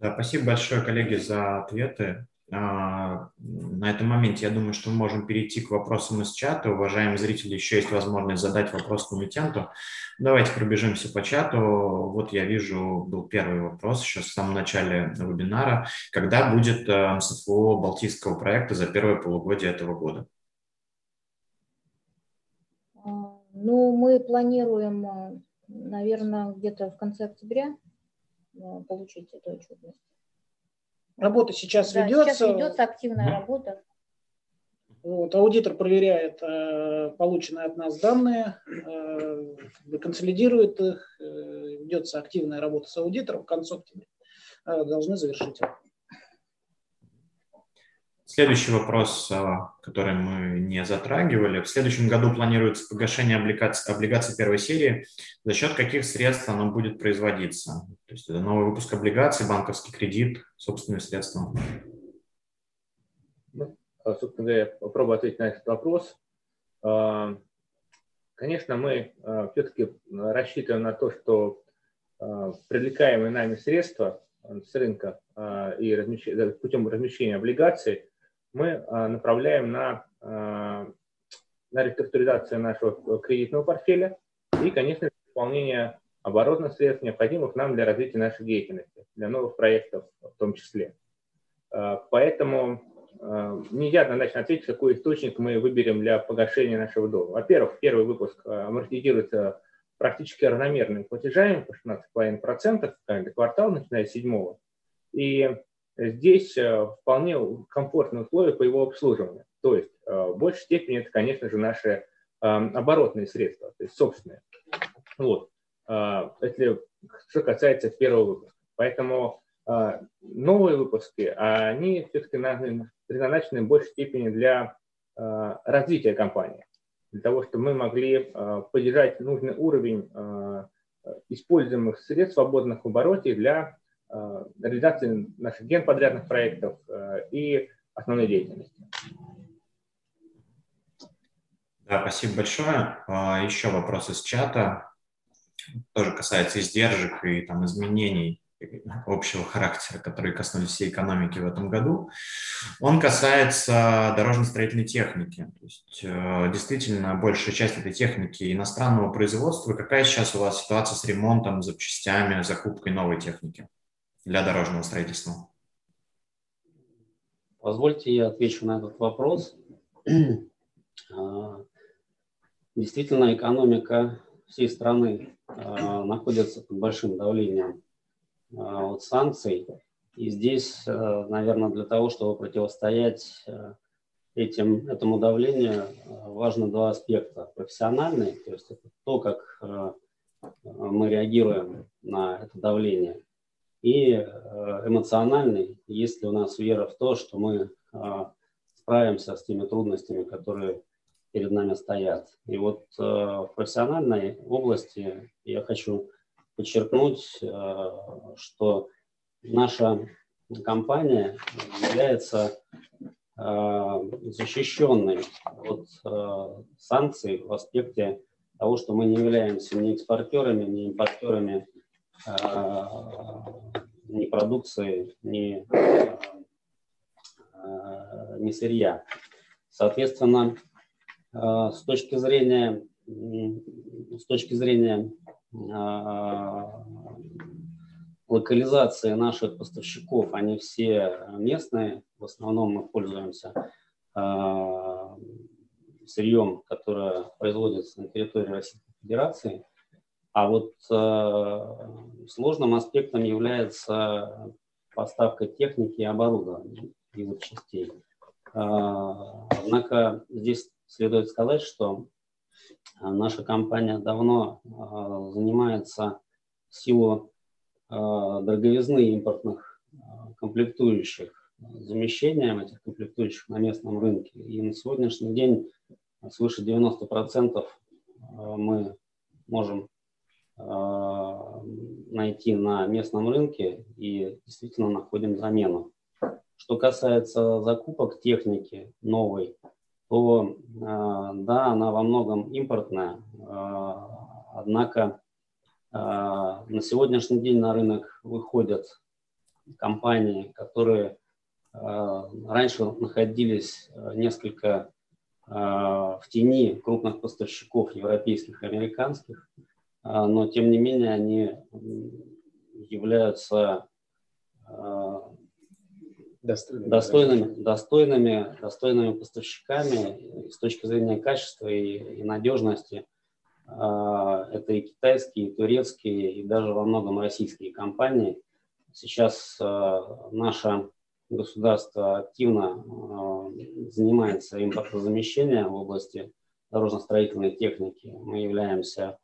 Да, спасибо большое, коллеги, за ответы. А, на этом моменте я думаю, что мы можем перейти к вопросам из чата. Уважаемые зрители, еще есть возможность задать вопрос комитенту. Давайте пробежимся по чату. Вот я вижу, был первый вопрос еще в самом начале вебинара. Когда будет э, МСФО Балтийского проекта за первое полугодие этого года? Ну, мы планируем, э, наверное, где-то в конце октября э, получить эту отчетность. Работа сейчас да, ведется. Сейчас ведется активная работа. Вот, аудитор проверяет э, полученные от нас данные, э, консолидирует их, э, ведется активная работа с аудитором, к концу октября э, должны завершить. Следующий вопрос, э, который мы не затрагивали. В следующем году планируется погашение облигаций, облигаций первой серии. За счет каких средств оно будет производиться? То есть это новый выпуск облигаций, банковский кредит, собственные средства? А, собственно говоря, попробую ответить на этот вопрос. А, конечно, мы а, все-таки рассчитываем на то, что привлекаемые нами средства с рынка и путем размещения облигаций мы направляем на, на реструктуризацию нашего кредитного портфеля и, конечно, исполнение оборотных средств, необходимых нам для развития нашей деятельности, для новых проектов в том числе. Поэтому Э, нельзя однозначно ответить, какой источник мы выберем для погашения нашего долга. Во-первых, первый выпуск э, амортизируется практически равномерными платежами по 16,5% каждый квартал, начиная с седьмого. И здесь э, вполне комфортные условия по его обслуживанию. То есть в большей степени это, конечно же, наши оборотные средства, то есть собственные. Вот. Если что касается первого выпуска. Поэтому новые выпуски, они все-таки предназначены в большей степени для э, развития компании, для того, чтобы мы могли э, поддержать нужный уровень э, используемых средств свободных в обороте для реализации наших генподрядных проектов и основной деятельности. Да, спасибо большое. Еще вопрос из чата. Тоже касается издержек и там, изменений общего характера, которые коснулись всей экономики в этом году, он касается дорожно-строительной техники. То есть, э, действительно, большая часть этой техники иностранного производства. Какая сейчас у вас ситуация с ремонтом, запчастями, закупкой новой техники для дорожного строительства? Позвольте я отвечу на этот вопрос. А, действительно, экономика всей страны а, находится под большим давлением а, вот санкций. И здесь, наверное, для того, чтобы противостоять этим, этому давлению, важно два аспекта. Профессиональный, то есть это то, как мы реагируем на это давление, и эмоциональный, есть ли у нас вера в то, что мы справимся с теми трудностями, которые перед нами стоят. И вот в профессиональной области я хочу подчеркнуть, э, что наша компания является э, защищенной от э, санкций в аспекте того, что мы не являемся ни экспортерами, ни импортерами ни продукции, ни, ни сырья. Соответственно, с точки зрения, с точки зрения локализации наших поставщиков, они все местные. В основном мы пользуемся сырьем, которое производится на территории Российской Федерации. А вот э, сложным аспектом является поставка техники и оборудования и запчастей. Э, однако здесь следует сказать, что Наша компания давно а, занимается в силу а, дороговизны импортных а, комплектующих замещением этих комплектующих на местном рынке. И на сегодняшний день свыше 90% мы можем найти на местном рынке и действительно находим замену. Что касается закупок техники новой, то а, да, она во многом импортная, а, однако на сегодняшний день на рынок выходят компании, которые раньше находились несколько в тени крупных поставщиков европейских американских, но тем не менее они являются достойными, достойными, достойными, достойными поставщиками с точки зрения качества и, и надежности. А, это и китайские, и турецкие, и даже во многом российские компании. Сейчас а, наша государство активно занимается импортозамещением в области дорожно-строительной техники. Мы являемся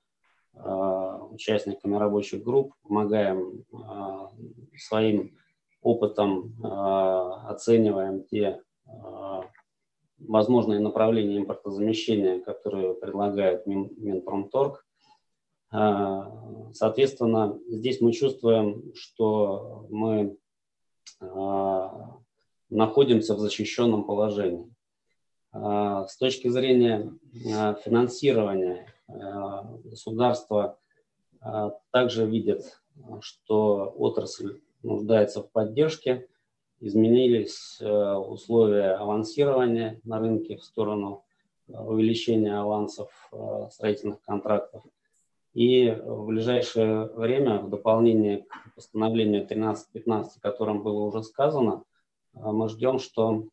участниками рабочих групп, помогаем своим опытом, оцениваем те возможные направления импортозамещения, которые предлагает Минпромторг. Соответственно, здесь мы чувствуем, что мы находимся в защищенном положении. С точки зрения финансирования государство также видит, что отрасль нуждается в поддержке изменились э, условия авансирования на рынке в сторону э, увеличения авансов э, строительных контрактов. И в ближайшее время, в дополнение к постановлению 1315, о котором было уже сказано, мы ждем, что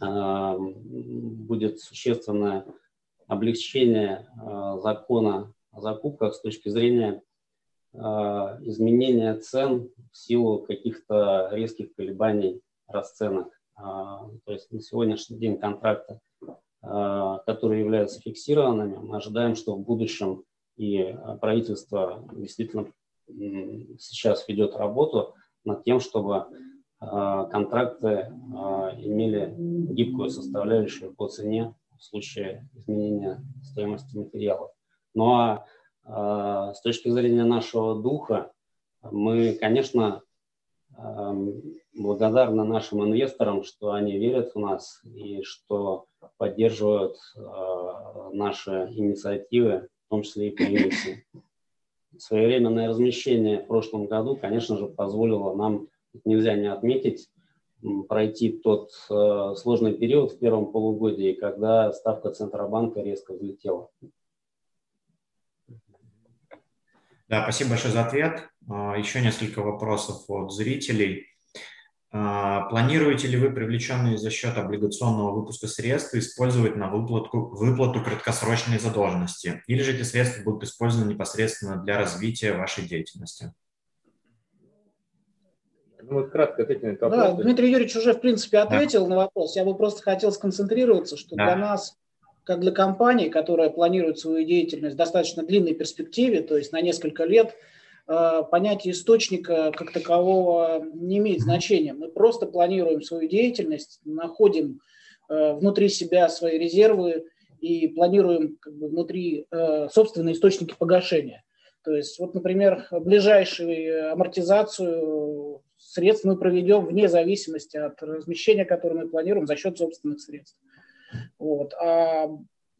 будет существенное облегчение закона о закупках с точки зрения а, изменения цен в силу каких-то резких колебаний расценок. А, то есть на сегодняшний день контракты, которые являются фиксированными, мы ожидаем, что в будущем и правительство действительно сейчас ведет работу над тем, чтобы контракты имели гибкую составляющую по цене в случае изменения стоимости материалов. А а, с точки зрения нашего духа, мы, конечно, благодарны нашим инвесторам, что они верят в нас и что поддерживают а, наши инициативы, в том числе и по Своевременное размещение в прошлом году, конечно же, позволило нам, нельзя не отметить, пройти тот а, сложный период в первом полугодии, когда ставка Центробанка резко взлетела. Да, спасибо большое за ответ. А, еще несколько вопросов от зрителей. А, планируете ли вы привлеченные за счет облигационного выпуска средства использовать на выплату, выплату краткосрочной задолженности? Или же эти средства будут использованы непосредственно для развития вашей деятельности? Ну, вот кратко ответить на этот вопрос. Да, Дмитрий Юрьевич уже, в принципе, ответил да. на вопрос. Я бы просто хотел сконцентрироваться, что да. для нас как для компании, которая планирует свою деятельность в достаточно длинной перспективе, то есть на несколько лет, э, понятие источника как такового не имеет значения. Мы просто планируем свою деятельность, находим э, внутри себя свои резервы и планируем как бы, внутри э, собственные источники погашения. То есть, вот, например, ближайшую амортизацию средств мы проведем вне зависимости от размещения, которое мы планируем за счет собственных средств. Вот. А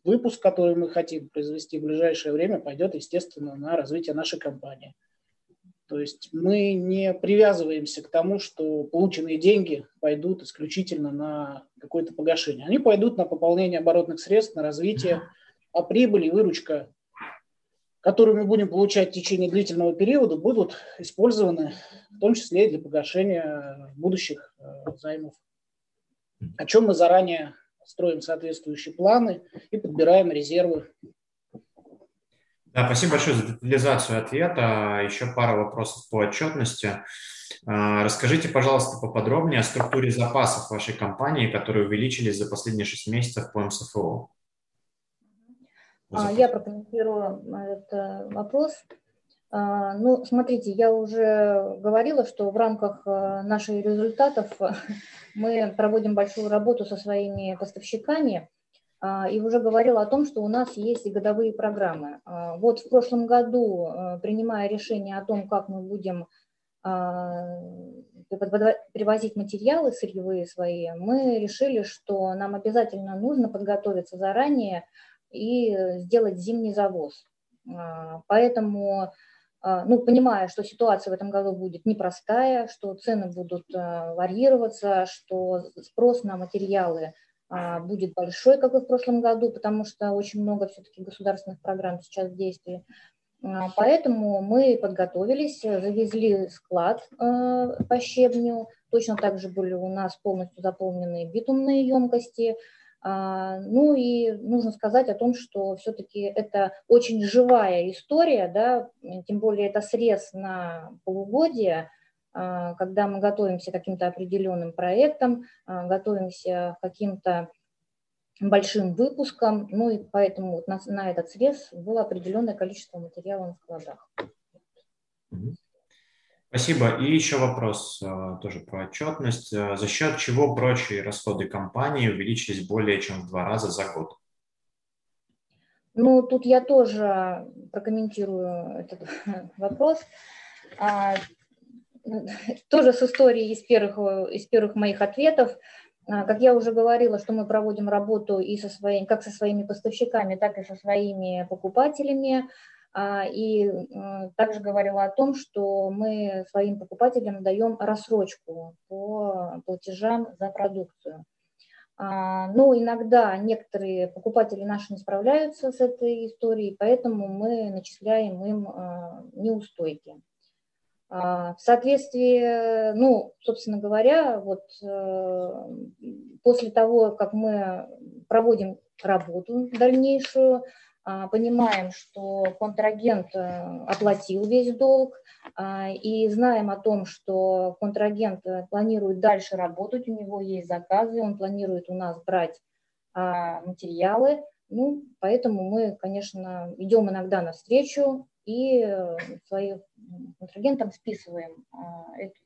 выпуск, который мы хотим произвести в ближайшее время, пойдет, естественно, на развитие нашей компании. То есть мы не привязываемся к тому, что полученные деньги пойдут исключительно на какое-то погашение. Они пойдут на пополнение оборотных средств, на развитие, а прибыль и выручка, которую мы будем получать в течение длительного периода, будут использованы в том числе и для погашения будущих э, займов, о чем мы заранее строим соответствующие планы и подбираем резервы. Да, спасибо большое за детализацию ответа. Еще пара вопросов по отчетности. А, расскажите, пожалуйста, поподробнее о структуре запасов вашей компании, которые увеличились за последние 6 месяцев по МСФО. А, я прокомментирую этот вопрос. А, ну, смотрите, я уже говорила, что в рамках э, наших результатов мы проводим большую работу со своими поставщиками а, и уже говорила о том, что у нас есть годовые программы. А, вот в прошлом году, э, принимая решение о том, как мы будем привозить материалы сырьевые свои, мы решили, что нам обязательно нужно подготовиться заранее и сделать зимний завоз. Поэтому а, ну, понимая, что ситуация в этом году будет непростая, что цены будут а, варьироваться, что спрос на материалы а, будет большой, как и в прошлом году, потому что очень много все-таки государственных программ сейчас в действии. Поэтому мы подготовились, завезли склад по щебню, точно так же были у нас полностью заполнены битумные емкости, а, ну и нужно сказать о том, что все-таки это очень живая история, да, тем более это срез на полугодие, когда мы готовимся к каким-то определенным проектам, готовимся к каким-то большим выпуском, ну и поэтому вот на, на этот срез было определенное количество материала на складах. Спасибо. И еще вопрос э, тоже про отчетность. Э, за счет чего прочие расходы компании увеличились более чем в два раза за год? Ну, тут я тоже прокомментирую этот вопрос. А, тоже с историей из первых, из первых моих ответов. А, как я уже говорила, что мы проводим работу и со своими, как со своими поставщиками, так и со своими покупателями. А, и также говорила о том, что мы своим покупателям даем рассрочку по платежам за продукцию. А, но иногда некоторые покупатели наши не справляются с этой историей, поэтому мы начисляем им неустойки. В соответствии, ну, собственно говоря, вот э, после того, как мы проводим работу дальнейшую, а, понимаем, что контрагент э, оплатил весь долг, а, и знаем о том, что контрагент э, планирует дальше работать, у него есть заказы, он планирует у нас брать а, материалы, ну, поэтому мы, конечно, идем иногда навстречу и э, своим контрагентам списываем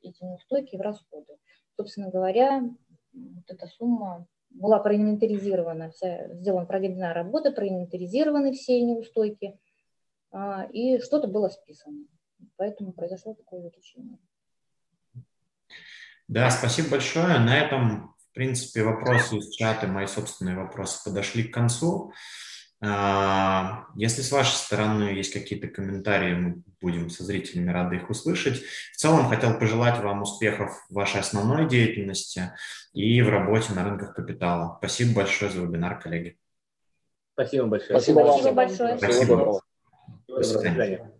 эти неустойки в расходы. Собственно говоря, вот эта сумма была проинвентаризирована, вся, сделана, проведена работа, проинвентаризированы все неустойки, а, и что-то было списано. Поэтому произошло такое увеличение. Да, спасибо большое. На этом, в принципе, вопросы из чата, мои собственные вопросы подошли к концу. А, если с вашей стороны есть какие-то комментарии, мы будем со зрителями рады их услышать. В целом хотел пожелать вам успехов в вашей основной деятельности и в работе на рынках капитала. Спасибо большое за вебинар, коллеги. Спасибо большое. Спасибо, Спасибо большое. Спасибо. До свидания.